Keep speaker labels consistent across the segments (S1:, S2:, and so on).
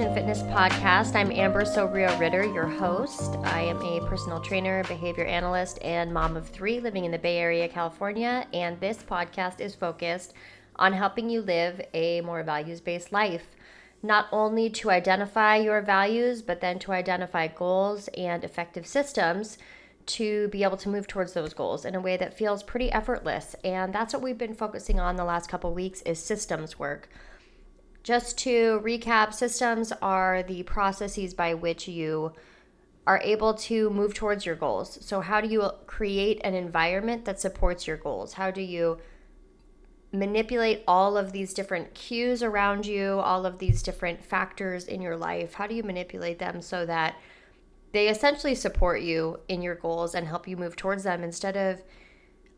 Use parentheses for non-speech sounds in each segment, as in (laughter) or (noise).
S1: Divergent Fitness Podcast. I'm Amber Sobrio Ritter, your host. I am a personal trainer, behavior analyst, and mom of three living in the Bay Area, California. And this podcast is focused on helping you live a more values based life. Not only to identify your values, but then to identify goals and effective systems to be able to move towards those goals in a way that feels pretty effortless. And that's what we've been focusing on the last couple weeks is systems work just to recap, systems are the processes by which you are able to move towards your goals. So, how do you create an environment that supports your goals? How do you manipulate all of these different cues around you, all of these different factors in your life? How do you manipulate them so that they essentially support you in your goals and help you move towards them instead of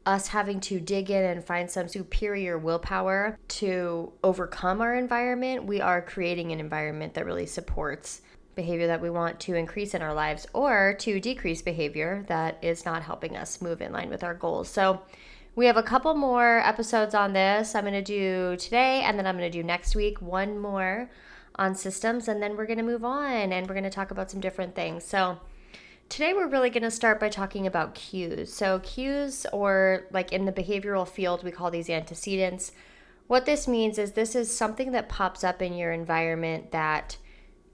S1: us having to dig in and find some superior willpower to overcome our environment, we are creating an environment that really supports behavior that we want to increase in our lives or to decrease behavior that is not helping us move in line with our goals. So, we have a couple more episodes on this. I'm going to do today and then I'm going to do next week one more on systems and then we're going to move on and we're going to talk about some different things. So, Today, we're really going to start by talking about cues. So, cues, or like in the behavioral field, we call these antecedents. What this means is this is something that pops up in your environment that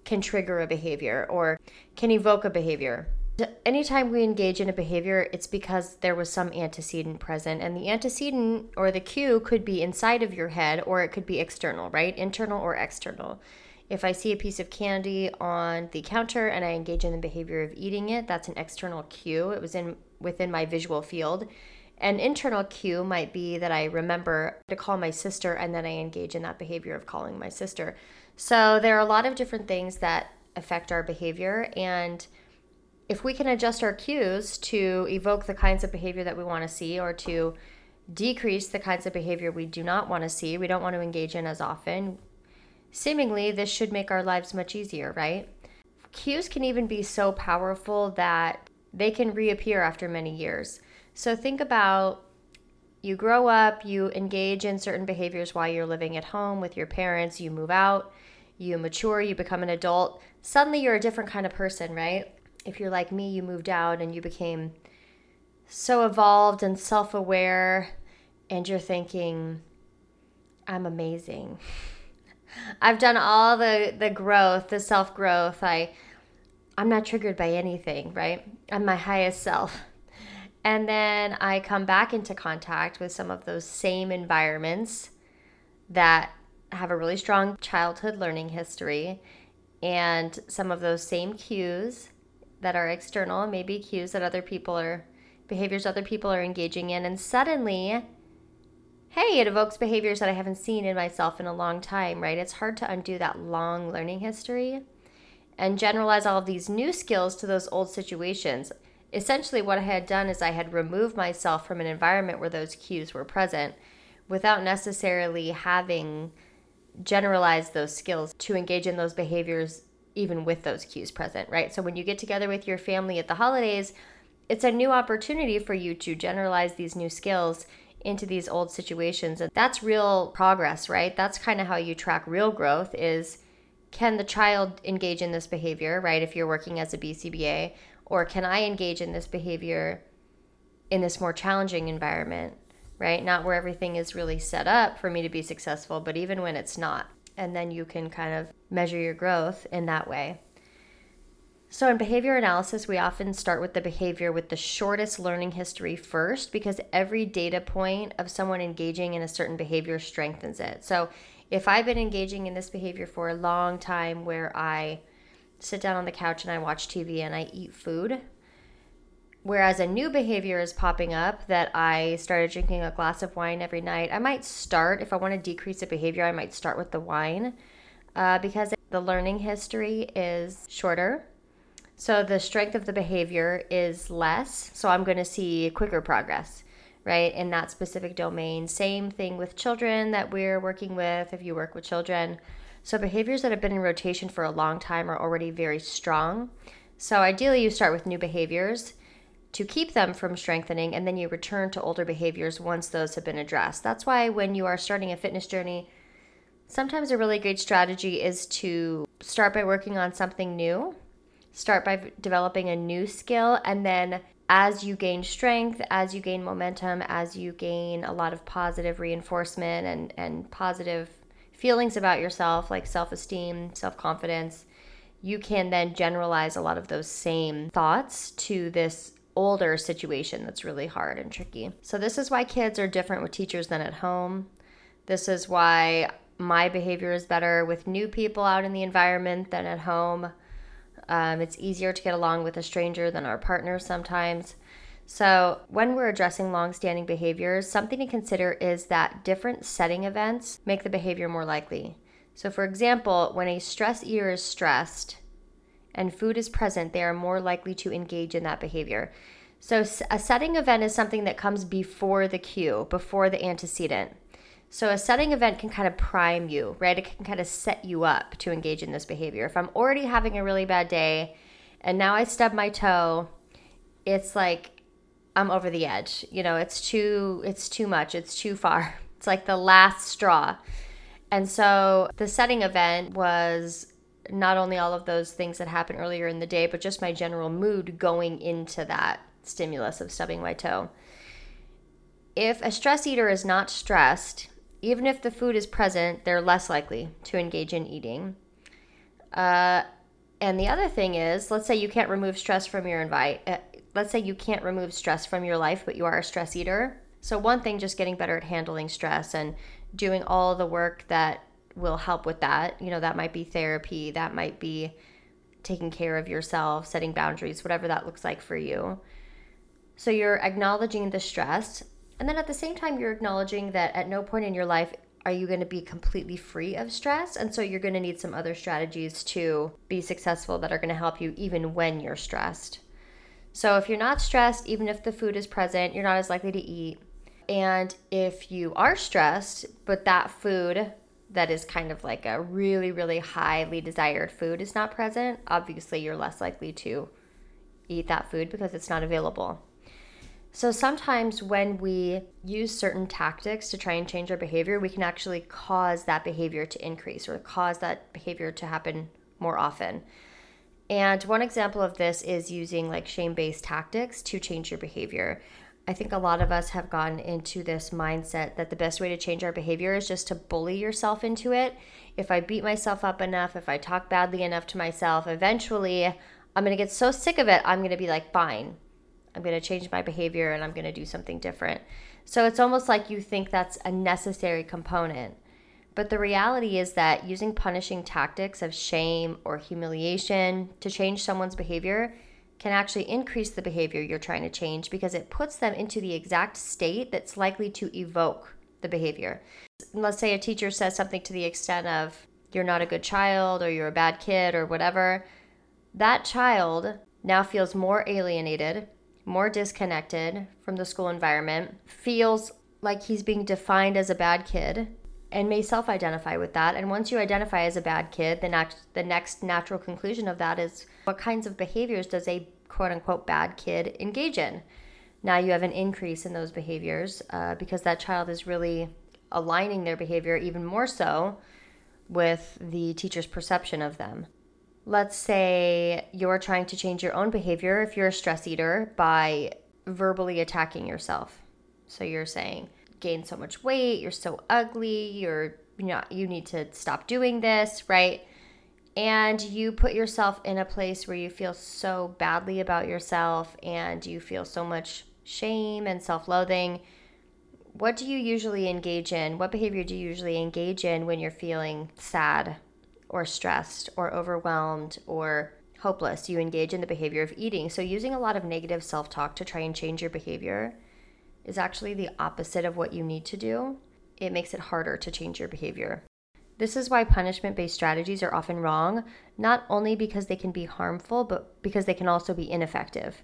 S1: can trigger a behavior or can evoke a behavior. Anytime we engage in a behavior, it's because there was some antecedent present. And the antecedent or the cue could be inside of your head or it could be external, right? Internal or external. If I see a piece of candy on the counter and I engage in the behavior of eating it, that's an external cue. It was in within my visual field. An internal cue might be that I remember to call my sister and then I engage in that behavior of calling my sister. So there are a lot of different things that affect our behavior and if we can adjust our cues to evoke the kinds of behavior that we want to see or to decrease the kinds of behavior we do not want to see, we don't want to engage in as often, Seemingly, this should make our lives much easier, right? Cues can even be so powerful that they can reappear after many years. So think about you grow up, you engage in certain behaviors while you're living at home with your parents, you move out, you mature, you become an adult. Suddenly you're a different kind of person, right? If you're like me, you moved out and you became so evolved and self aware, and you're thinking, I'm amazing. (laughs) I've done all the the growth, the self growth. I I'm not triggered by anything, right? I'm my highest self. And then I come back into contact with some of those same environments that have a really strong childhood learning history and some of those same cues that are external, maybe cues that other people are behaviors other people are engaging in and suddenly hey, it evokes behaviors that I haven't seen in myself in a long time, right? It's hard to undo that long learning history and generalize all of these new skills to those old situations. Essentially, what I had done is I had removed myself from an environment where those cues were present without necessarily having generalized those skills to engage in those behaviors even with those cues present, right? So when you get together with your family at the holidays, it's a new opportunity for you to generalize these new skills into these old situations. And that's real progress right? That's kind of how you track real growth is can the child engage in this behavior right? If you're working as a bcba or can i engage in this behavior in this more challenging environment right? Not where everything is really set up for me to be successful but even when it's not. And then you can kind of measure your growth in that way so, in behavior analysis, we often start with the behavior with the shortest learning history first because every data point of someone engaging in a certain behavior strengthens it. So, if I've been engaging in this behavior for a long time where I sit down on the couch and I watch TV and I eat food, whereas a new behavior is popping up that I started drinking a glass of wine every night, I might start, if I want to decrease a behavior, I might start with the wine uh, because the learning history is shorter so the strength of the behavior is less. So I'm going to see quicker progress, right, in that specific domain. Same thing with children that we're working with, if you work with children. So behaviors that have been in rotation for a long time are already very strong. So ideally, you start with new behaviors to keep them from strengthening, and then you return to older behaviors once those have been addressed. That's why when you are starting a fitness journey, Sometimes a really great strategy is to start by working on something new, start by developing a new skill, and then as you gain strength, as you gain momentum, as you gain a lot of positive reinforcement and, and positive feelings about yourself, like self esteem, self confidence, you can then generalize a lot of those same thoughts to this older situation that's really hard and tricky. So, this is why kids are different with teachers than at home. This is why my behavior is better with new people out in the environment than at home. Um, it's easier to get along with a stranger than our partner sometimes. So, when we're addressing long-standing behaviors, something to consider is that different setting events make the behavior more likely. So, for example, when a stress eater is stressed and food is present, they are more likely to engage in that behavior. So, a setting event is something that comes before the cue, before the antecedent. So a setting event can kind of prime you, right? It can kind of set you up to engage in this behavior. If I'm already having a really bad day and now I stub my toe, it's like I'm over the edge. You know, it's too it's too much. It's too far. (laughs) It's like the last straw. And so the setting event was not only all of those things that happened earlier in the day, but just my general mood going into that stimulus of stubbing my toe. If a stress eater is not stressed, even if the food is present, they're less likely to engage in eating. Uh, and the other thing is, let's say you can't remove stress from your invite. Uh, let's say you can't remove stress from your life, but you are a stress eater. So one thing, just getting better at handling stress and doing all the work that will help with that. You know, that might be therapy, that might be taking care of yourself, setting boundaries, whatever that looks like for you. So you're acknowledging the stress and then at the same time, you're acknowledging that at no point in your life are you going to be completely free of stress. And so you're going to need some other strategies to be successful that are going to help you even when you're stressed. So if you're not stressed, even if the food is present, you're not as likely to eat. And if you are stressed, but that food that is kind of like a really, really highly desired food is not present, obviously you're less likely to eat that food because it's not available. So sometimes when we use certain tactics to try and change our behavior, we can actually cause that behavior to increase or cause that behavior to happen more often. And one example of this is using like shame based tactics to change your behavior. I think a lot of us have gotten into this mindset that the best way to change our behavior is just to bully yourself into it. If I beat myself up enough, if I talk badly enough to myself, eventually I'm going to get so sick of it, I'm going to be like, fine, I'm going to change my behavior and I'm going to do something different. So it's almost like you think that's a necessary component. But the reality is that using punishing tactics of shame or humiliation to change someone's behavior can actually increase the behavior you're trying to change because it puts them into the exact state that's likely to evoke the behavior. Let's say a teacher says something to the extent of, you're not a good child or you're a bad kid or whatever. That child now feels more alienated more disconnected from the school environment, feels like he's being defined as a bad kid, and may self identify with that. And once you identify as a bad kid, the next, the next natural conclusion of that is what kinds of behaviors does a quote unquote bad kid engage in? Now you have an increase in those behaviors uh, because that child is really aligning their behavior even more so with the teacher's perception of them let's say you're trying to change your own behavior if you're a stress eater by verbally attacking yourself. So you're saying, gain so much weight, you're so ugly, you're you know, you need to stop doing this, right? And you put yourself in a place where you feel so badly about yourself and you feel so much shame and self-loathing. What do you usually engage in? What behavior do you usually engage in when you're feeling sad or stressed or overwhelmed or hopeless, you engage in the behavior of eating. So, using a lot of negative self talk to try and change your behavior is actually the opposite of what you need to do. It makes it harder to change your behavior. This is why punishment based strategies are often wrong, not only because they can be harmful, but because they can also be ineffective.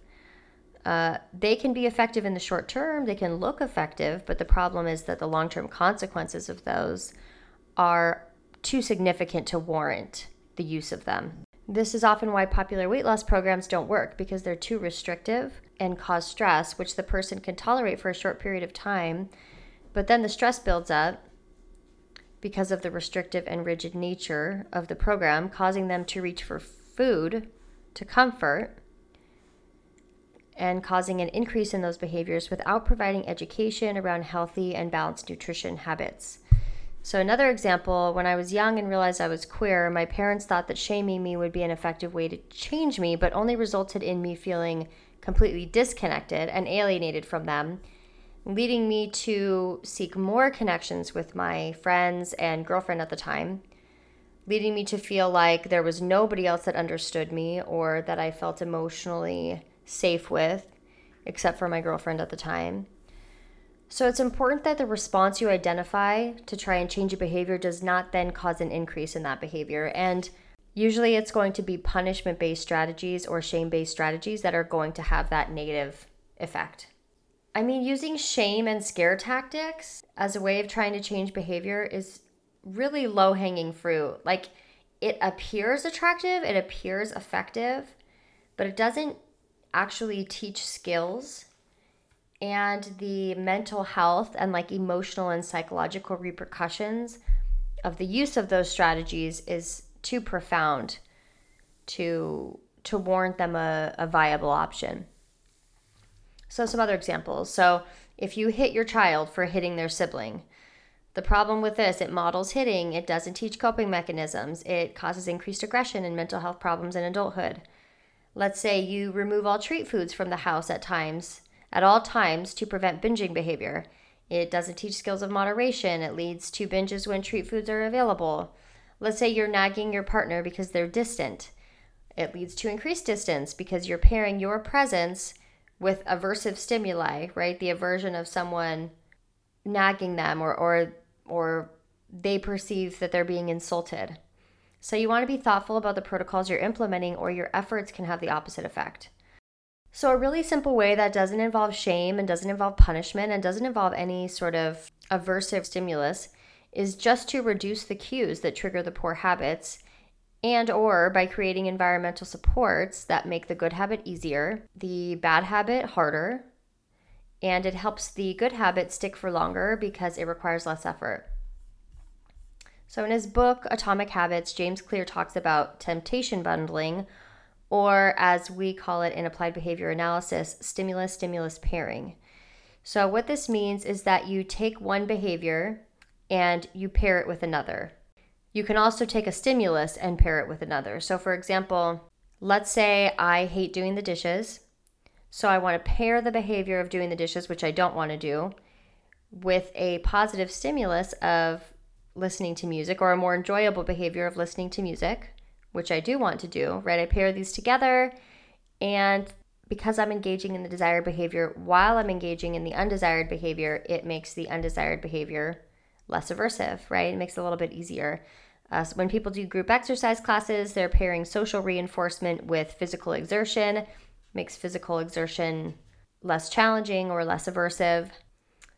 S1: Uh, they can be effective in the short term, they can look effective, but the problem is that the long term consequences of those are too significant to warrant the use of them. This is often why popular weight loss programs don't work because they're too restrictive and cause stress, which the person can tolerate for a short period of time, but then the stress builds up because of the restrictive and rigid nature of the program, causing them to reach for food to comfort and causing an increase in those behaviors without providing education around healthy and balanced nutrition habits. So, another example when I was young and realized I was queer, my parents thought that shaming me would be an effective way to change me, but only resulted in me feeling completely disconnected and alienated from them, leading me to seek more connections with my friends and girlfriend at the time, leading me to feel like there was nobody else that understood me or that I felt emotionally safe with, except for my girlfriend at the time. So it's important that the response you identify to try and change a behavior does not then cause an increase in that behavior. And usually it's going to be punishment based strategies or shame based strategies that are going to have that negative effect. I mean, using shame and scare tactics as a way of trying to change behavior is really low hanging fruit. Like, it appears attractive, it appears effective, but it doesn't actually teach skills and the mental health and like emotional and psychological repercussions of the use of those strategies is too profound to to warrant them a, a viable option. So some other examples. So if you hit your child for hitting their sibling, the problem with this, it models hitting, it doesn't teach coping mechanisms, it causes increased aggression and mental health problems in adulthood. Let's say you remove all treat foods from the house at times, at all times to prevent binging behavior. It doesn't teach skills of moderation. It leads to binges when treat foods are available. Let's say you're nagging your partner because they're distant. It leads to increased distance because you're pairing your presence with aversive stimuli, right? The aversion of someone nagging them or or or they perceive that they're being insulted. So you want to be thoughtful about the protocols you're implementing, or your efforts can have the opposite effect. So, a really simple way that doesn't involve shame and doesn't involve punishment and doesn't involve any sort of aversive stimulus is just to reduce the cues that trigger the poor habits and or by creating environmental supports that make the good habit easier, the bad habit harder, and it helps the good habit stick for longer because it requires less effort. So, in his book, Atomic Habits, James Clear talks about temptation bundling, or as we call it in applied behavior analysis, stimulus stimulus pairing. So, what this means is that you take one behavior and you pair it with another. You can also take a stimulus and pair it with another. So, for example, let's say I hate doing the dishes. So, I want to pair the behavior of doing the dishes, which I don't want to do, with a positive stimulus of listening to music or a more enjoyable behavior of listening to music, which I do want to do, right? I pair these together and because I'm engaging in the desired behavior while I'm engaging in the undesired behavior, it makes the undesired behavior less aversive, right? It makes it a little bit easier. Uh, so when people do group exercise classes, they're pairing social reinforcement with physical exertion, makes physical exertion less challenging or less aversive.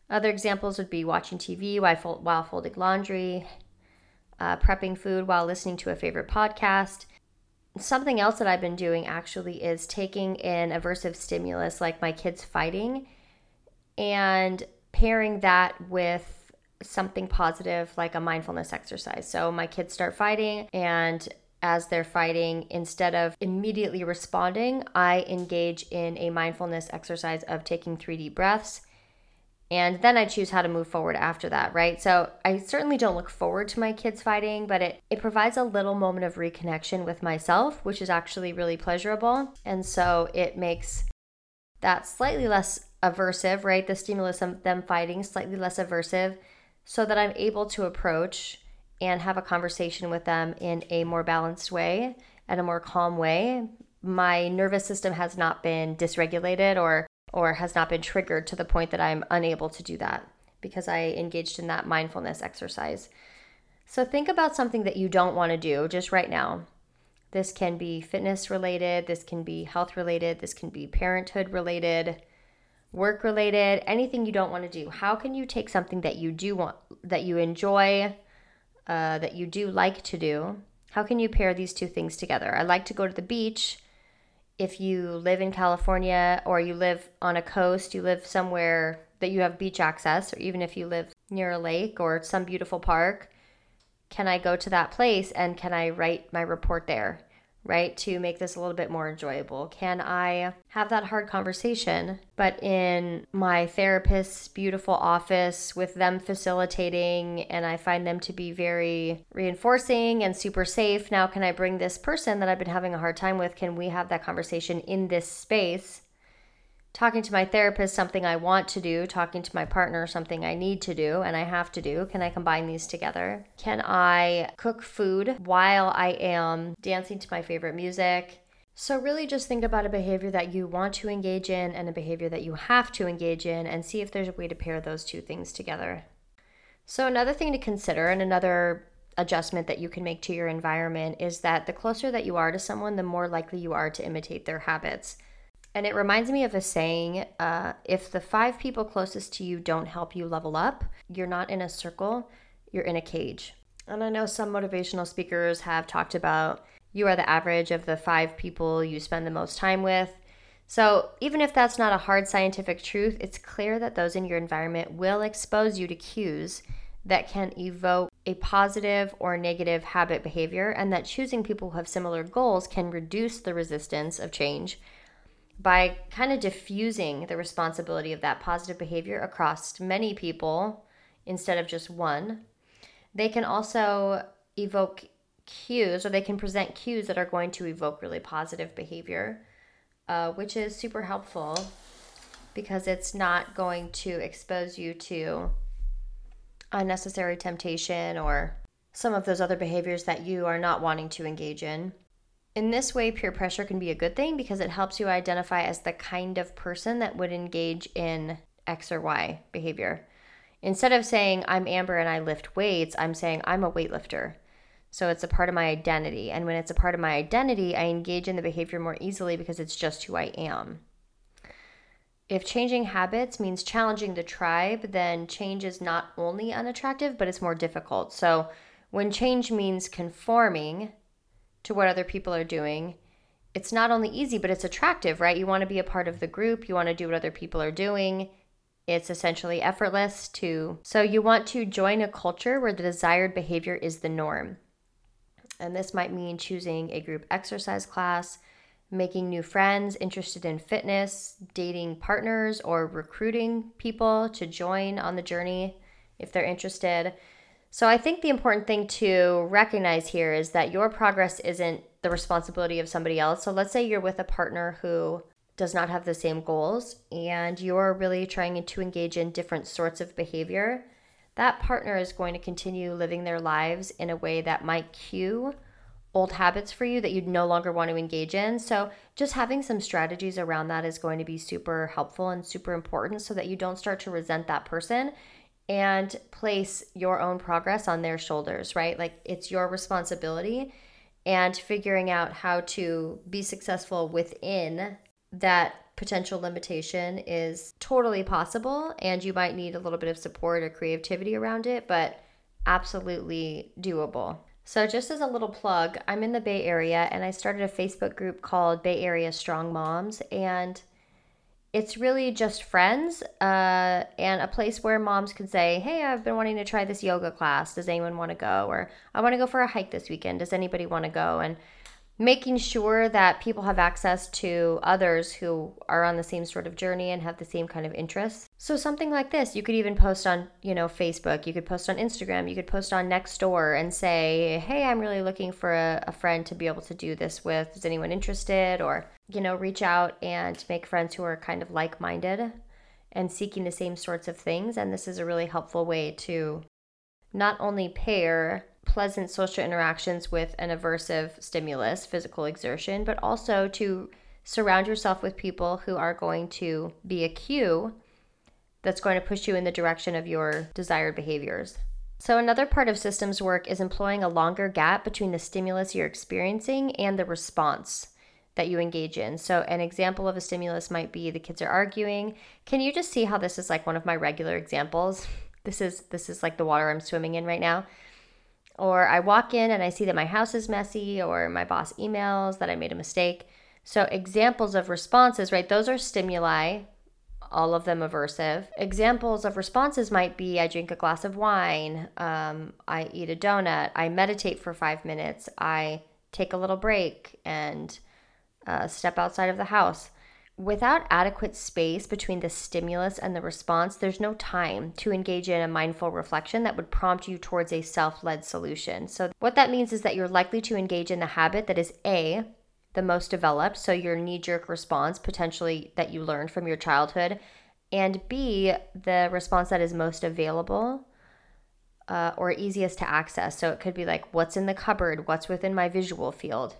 S1: Other examples would be watching TV while, folding laundry, uh, prepping food while listening to a favorite podcast. Something else that I've been doing actually is taking an aversive stimulus like my kids fighting and pairing that with something positive like a mindfulness exercise. So my kids start fighting and as they're fighting, instead of immediately responding, I engage in a mindfulness exercise of taking three deep breaths and then I choose how to move forward after that, right? So I certainly don't look forward to my kids fighting, but it, it provides a little moment of reconnection with myself, which is actually really pleasurable. And so it makes that slightly less aversive, right? The stimulus of them fighting slightly less aversive, so that I'm able to approach and have a conversation with them in a more balanced way and a more calm way. My nervous system has not been dysregulated or or has not been triggered to the point that I'm unable to do that because I engaged in that mindfulness exercise. So think about something that you don't want to do just right now. This can be fitness related, this can be health related, this can be parenthood related, work related, anything you don't want to do. How can you take something that you do want, that you enjoy, uh, that you do like to do? How can you pair these two things together? I like to go to the beach if you live in California or you live on a coast, you live somewhere that you have beach access, or even if you live near a lake or some beautiful park, can I go to that place and can I write my report there? Right? To make this a little bit more enjoyable. Can I have that hard conversation, but in my therapist's beautiful office with them facilitating, and I find them to be very reinforcing and super safe? Now, can I bring this person that I've been having a hard time with? Can we have that conversation in this space? Talking to my therapist something I want to do, talking to my partner something I need to do and I have to do. Can I combine these together? Can I cook food while I am dancing to my favorite music? So, really just think about a behavior that you want to engage in and a behavior that you have to engage in and see if there's a way to pair those two things together. So, another thing to consider and another adjustment that you can make to your environment is that the closer that you are to someone, the more likely you are to imitate their habits. And it reminds me of a saying uh, if the five people closest to you don't help you level up, you're not in a circle, you're in a cage. And I know some motivational speakers have talked about you are the average of the five people you spend the most time with. So, even if that's not a hard scientific truth, it's clear that those in your environment will expose you to cues that can evoke a positive or negative habit behavior, and that choosing people who have similar goals can reduce the resistance of change by kind of diffusing the responsibility of that positive behavior across many people instead of just one. They can also evoke cues or they can present cues that are going to evoke really positive behavior, uh, which is super helpful because it's not going to expose you to unnecessary temptation or some of those other behaviors that you are not wanting to engage in. In this way, peer pressure can be a good thing because it helps you identify as the kind of person that would engage in X or Y behavior. Instead of saying, I'm Amber and I lift weights, I'm saying, I'm a weightlifter. So it's a part of my identity. And when it's a part of my identity, I engage in the behavior more easily because it's just who I am. If changing habits means challenging the tribe, then change is not only unattractive, but it's more difficult. So when change means conforming, to what other people are doing, it's not only easy, but it's attractive, right? You want to be a part of the group, you want to do what other people are doing. It's essentially effortless to. So, you want to join a culture where the desired behavior is the norm. And this might mean choosing a group exercise class, making new friends interested in fitness, dating partners, or recruiting people to join on the journey if they're interested. So I think the important thing to recognize here is that your progress isn't the responsibility of somebody else. So let's say you're with a partner who does not have the same goals and you're really trying to engage in different sorts of behavior. That partner is going to continue living their lives in a way that might cue old habits for you that you'd no longer want to engage in. So, just having some strategies around that is going to be super helpful and super important so that you don't start to resent that person and place your own progress on their shoulders, right? Like it's your responsibility and figuring out how to be successful within that potential limitation is totally possible and you might need a little bit of support or creativity around it, but absolutely doable. So, just as a little plug, I'm in the Bay Area and I started a Facebook group called Bay Area Strong Moms and it's really just friends uh, and a place where moms can say, Hey, I've been wanting to try this yoga class. Does anyone want to go? Or I want to go for a hike this weekend. Does anybody want to go? And making sure that people have access to others who are on the same sort of journey and have the same kind of interests. So something like this, you could even post on, you know, Facebook, you could post on Instagram, you could post on Nextdoor and say, "Hey, I'm really looking for a, a friend to be able to do this with. Is anyone interested?" Or, you know, reach out and make friends who are kind of like-minded and seeking the same sorts of things, and this is a really helpful way to not only pair pleasant social interactions with an aversive stimulus, physical exertion, but also to surround yourself with people who are going to be a cue that's going to push you in the direction of your desired behaviors. So, another part of systems work is employing a longer gap between the stimulus you're experiencing and the response that you engage in. So, an example of a stimulus might be the kids are arguing. Can you just see how this is like one of my regular examples? This is this is like the water I'm swimming in right now. Or I walk in and I see that my house is messy, or my boss emails that I made a mistake. So, examples of responses, right? Those are stimuli all of them aversive. Examples of responses might be I drink a glass of wine, um, I eat a donut, I meditate for five minutes, I take a little break and uh, step outside of the house. Without adequate space between the stimulus and the response, there's no time to engage in a mindful reflection that would prompt you towards a self led solution. So, what that means is that you're likely to engage in the habit that is A, the most developed, so your knee jerk response potentially that you learned from your childhood, and B, the response that is most available uh, or easiest to access. So, it could be like, what's in the cupboard? What's within my visual field?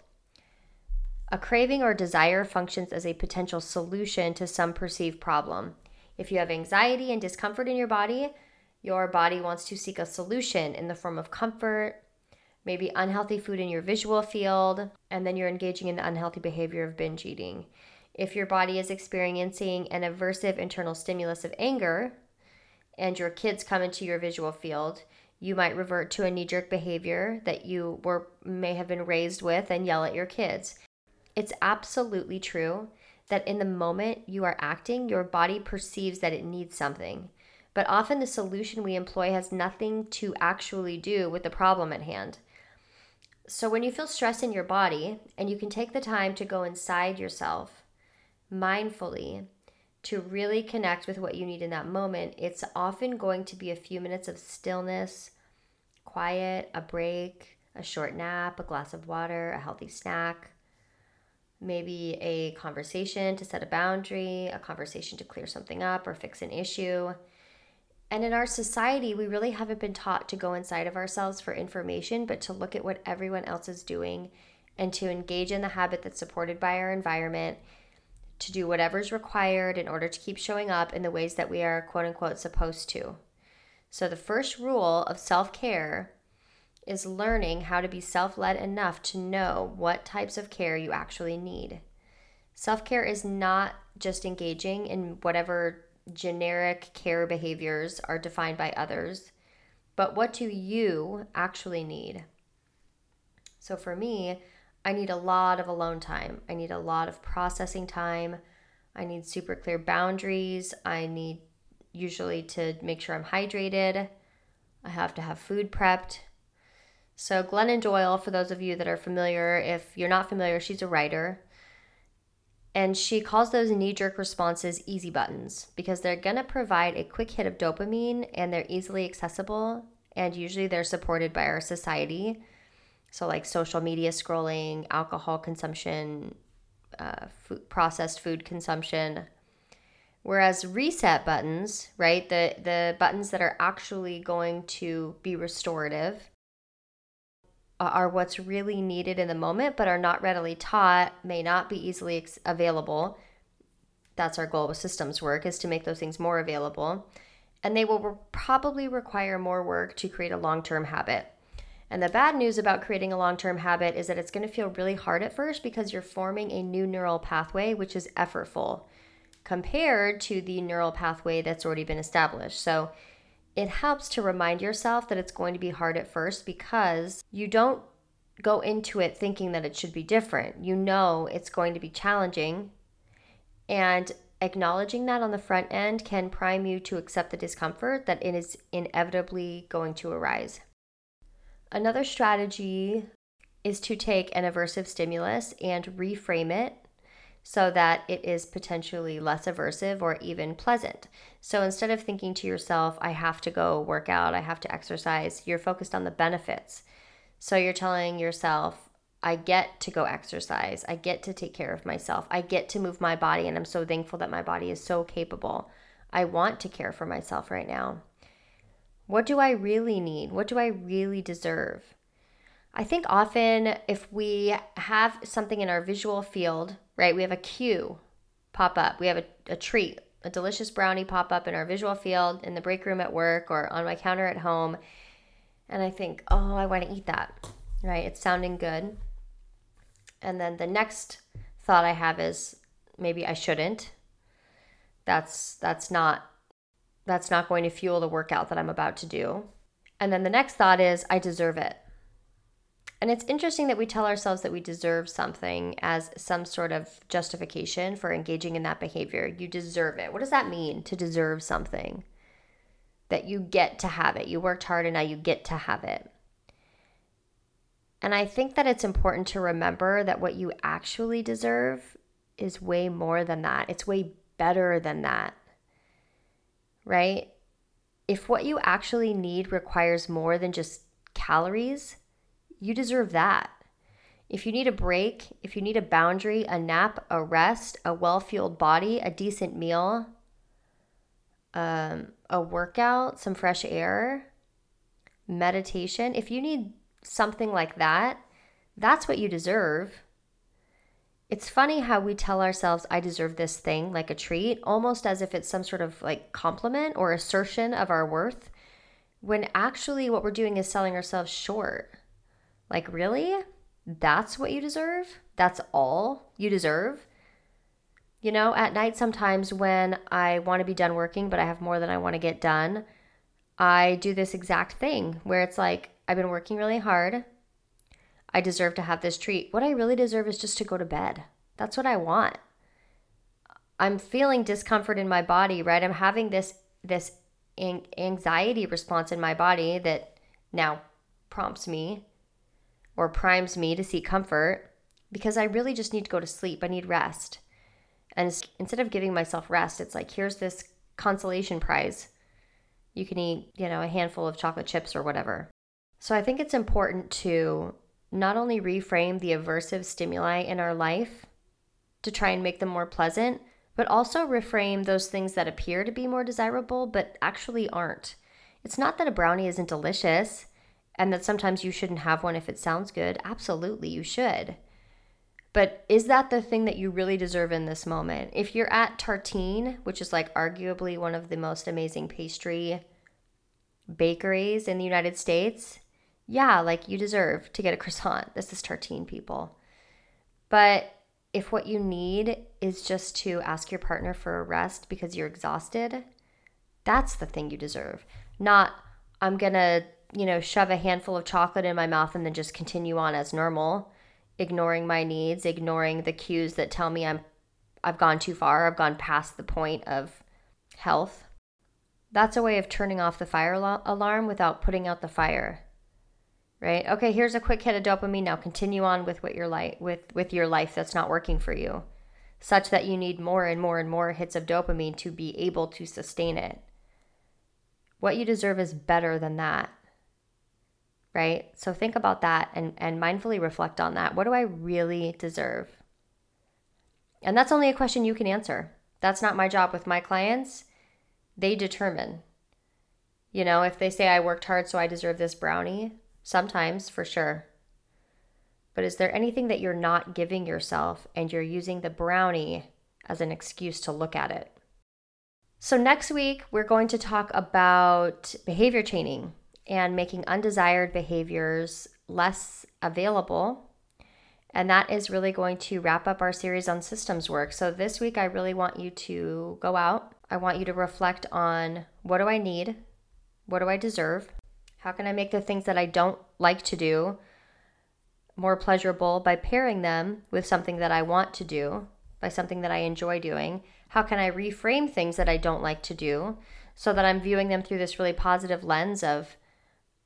S1: A craving or desire functions as a potential solution to some perceived problem. If you have anxiety and discomfort in your body, your body wants to seek a solution in the form of comfort, maybe unhealthy food in your visual field, and then you're engaging in the unhealthy behavior of binge eating. If your body is experiencing an aversive internal stimulus of anger, and your kids come into your visual field, you might revert to a knee jerk behavior that you were may have been raised with and yell at your kids. It's absolutely true that in the moment you are acting, your body perceives that it needs something. But often the solution we employ has nothing to actually do with the problem at hand. So when you feel stress in your body and you can take the time to go inside yourself mindfully to really connect with what you need in that moment, it's often going to be a few minutes of stillness, quiet, a break, a short nap, a glass of water, a healthy snack maybe a conversation to set a boundary, a conversation to clear something up or fix an issue. And in our society, we really haven't been taught to go inside of ourselves for information, but to look at what everyone else is doing and to engage in the habit that's supported by our environment, to do whatever's required in order to keep showing up in the ways that we are quote unquote supposed to. So, the first rule of self care is learning how to be self led enough to know what types of care you actually need. Self care is not just engaging in whatever generic care behaviors are defined by others, but what do you actually need? So for me, I need a lot of alone time. I need a lot of processing time. I need super clear boundaries. I need usually to make sure I'm hydrated. I have to have food prepped. So, Glennon Doyle, for those of you that are familiar, if you're not familiar, she's a writer. And she calls those knee jerk responses easy buttons because they're going to provide a quick hit of dopamine and they're easily accessible. And usually they're supported by our society. So, like social media scrolling, alcohol consumption, uh, food, processed food consumption. Whereas reset buttons, right, the, the buttons that are actually going to be restorative, Uh, are what's really needed in the moment but are not readily taught may not be easily available. That's our goal with systems work is to make those things more available. And they will re- probably require more work to create a long-term habit. And the bad news about creating a long-term habit is that it's going to feel really hard at first because you're forming a new neural pathway which is effortful compared to the neural pathway that's already been established. So it helps to remind yourself that it's going to be hard at first because you don't go into it thinking that it should be different. You know it's going to be challenging. And acknowledging that on the front end can prime you to accept the discomfort that it is inevitably going to arise. Another strategy is to take an aversive stimulus and reframe it so that it is potentially less aversive or even pleasant. So instead of thinking to yourself, I have to go work out, I have to exercise, you're focused on the benefits. So you're telling yourself, I get to go exercise, I get to take care of myself, I get to move my body, and I'm so thankful that my body is so capable. I want to care for myself right now. What do I really need? What do I really deserve? I think often if we have something in our visual field, right, we have a cue pop up, we have a, a treat, a delicious brownie pop up in our visual field in the break room at work or on my counter at home. And I think, oh, I want to eat that, right? It's sounding good. And then the next thought I have is maybe I shouldn't. That's that's not that's not going to fuel the workout that I'm about to do. And then the next thought is I deserve it. And it's interesting that we tell ourselves that we deserve something as some sort of justification for engaging in that behavior. You deserve it. What does that mean to deserve something? That you get to have it. You worked hard and now you get to have it. And I think that it's important to remember that what you actually deserve is way more than that. It's way better than that. Right? If what you actually need requires more than just calories, you deserve that. If you need a break, if you need a boundary, a nap, a rest, a well fueled body, a decent meal, um, a workout, some fresh air, meditation, if you need something like that, that's what you deserve. It's funny how we tell ourselves, I deserve this thing like a treat, almost as if it's some sort of like compliment or assertion of our worth, when actually what we're doing is selling ourselves short. Like, really? That's what you deserve? That's all you deserve? You know, at night, sometimes when I want to be done working, but I have more than I want to get done, I do this exact thing where it's like, I've been working really hard. I deserve to have this treat. What I really deserve is just to go to bed. That's what I want. I'm feeling discomfort in my body, right? I'm having this this anxiety response in my body that now prompts me or primes me to seek comfort because I really just need to go to sleep. I need rest. And instead of giving myself rest, it's like, here's this consolation prize. You can eat, you know, a handful of chocolate chips or whatever. So I think it's important to not only reframe the aversive stimuli in our life to try and make them more pleasant, but also reframe those things that appear to be more desirable but actually aren't. It's not that a brownie isn't delicious and that sometimes you shouldn't have one if it sounds good. Absolutely, you should. But is that the thing that you really deserve in this moment? If you're at Tartine, which is like arguably one of the most amazing pastry bakeries in the United States, yeah, like you deserve to get a croissant. This is Tartine, people. But if what you need is just to ask your partner for a rest because you're exhausted, that's the thing you deserve. Not, I'm to you know, shove a handful of chocolate in my mouth and then just continue on as normal, ignoring my needs, ignoring the cues that tell me I'm I've gone too far, I've gone past the point of health. That's a way of turning off the fire alarm without putting out the fire. Right? Okay, here's a quick hit of dopamine. Now continue on with what your life with with your life that's not working for you, such that you need more and more and more hits of dopamine to be able to sustain it. What you deserve is better than that right? So think about that and, and mindfully reflect on that. What do I really deserve? And that's only a question you can answer. That's not my job with my clients. They determine. You know, if they say I worked hard, so I deserve this brownie, sometimes for sure. But is there anything that you're not giving yourself and you're using the brownie as an excuse to look at it? So, next week, we're going to talk about behavior chaining and making undesired behaviors less available. And that is really going to wrap up our series on systems work. So, this week, I really want you to go out. I want you to reflect on what do I need? What do I deserve? How can I make the things that I don't like to do more pleasurable by pairing them with something that I want to do, by something that I enjoy doing? How can I reframe things that I don't like to do so that I'm viewing them through this really positive lens of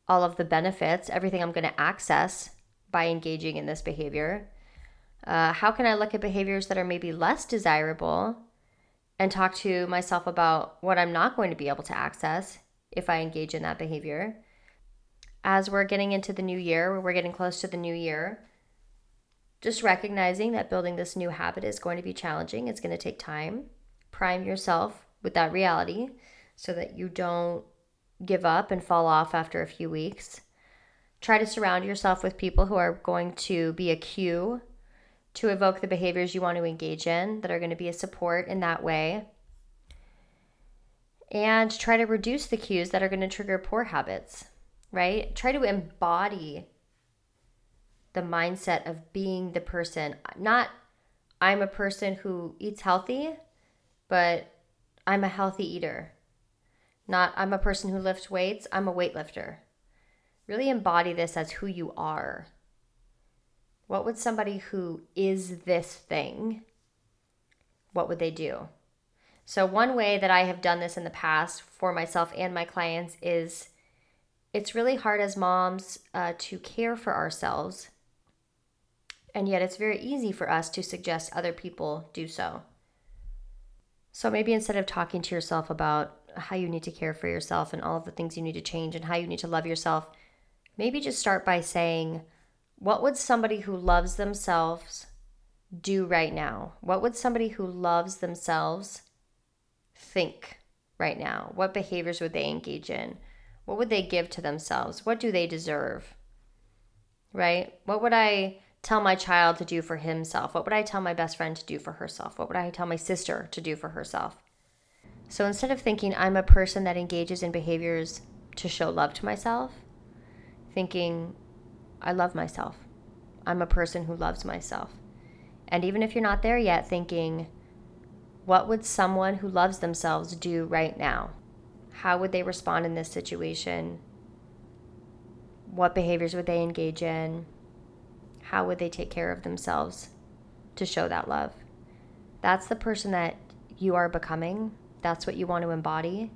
S1: all of the benefits, everything I'm going to access by engaging in this behavior? Uh, how can I look at behaviors that are maybe less desirable and talk to myself about what I'm not going to be able to access if I engage in that behavior? As we're getting into the new year, we're getting close to the new year, just recognizing that building this new habit is going to be challenging. It's going to take time. Prime yourself with that reality so that you don't give up and fall off after a few weeks. Try to surround yourself with people who are going to be a cue to evoke the behaviors you want to engage in, that are going to be a support in that way. And try to reduce the cues that are going to trigger poor habits, right? Try to embody the mindset of being the person, not I'm a person who eats healthy, but I'm a healthy eater not, I'm a person who lifts weights, I'm a weightlifter. Really embody this as who you are. What would somebody who is this thing, what would they do? So, one way that I have done this in the past for myself and my clients is it's really hard as moms uh, to care for ourselves. And yet, it's very easy for us to suggest other people do so. So, maybe instead of talking to yourself about how you need to care for yourself and all of the things you need to change and how you need to love yourself, maybe just start by saying, What would somebody who loves themselves do right now? What would somebody who loves themselves think right now? What behaviors would they engage in? What would they give to themselves? What do they deserve? Right? What would I tell my child to do for himself? What would I tell my best friend to do for herself? What would I tell my sister to do for herself? So instead of thinking I'm a person that engages in behaviors to show love to myself, thinking I love myself. I'm a person who loves myself. And even if you're not there yet, thinking, what would someone who loves themselves do right now? How would they respond in this situation? What behaviors would they engage in? How would they take care of themselves to show that love? That's the person that you are becoming. That's what you want to embody.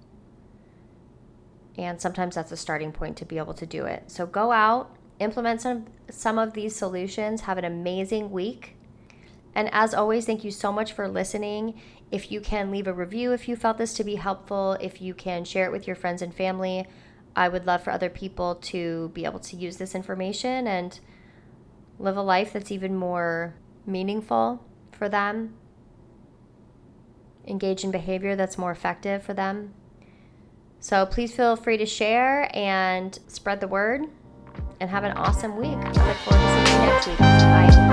S1: And sometimes that's a starting point to be able to do it. So go out, implement some some of these solutions, have an amazing week. And as always, thank you so much for listening. If you can leave a review if you felt this to be helpful, if you can share it with your friends and family, I would love for other people to be able to use this information and live a life that's even more meaningful for them, engage in behavior that's more effective for them. So please feel free to share and spread the word and have an awesome week. I look forward to seeing you next week. Bye.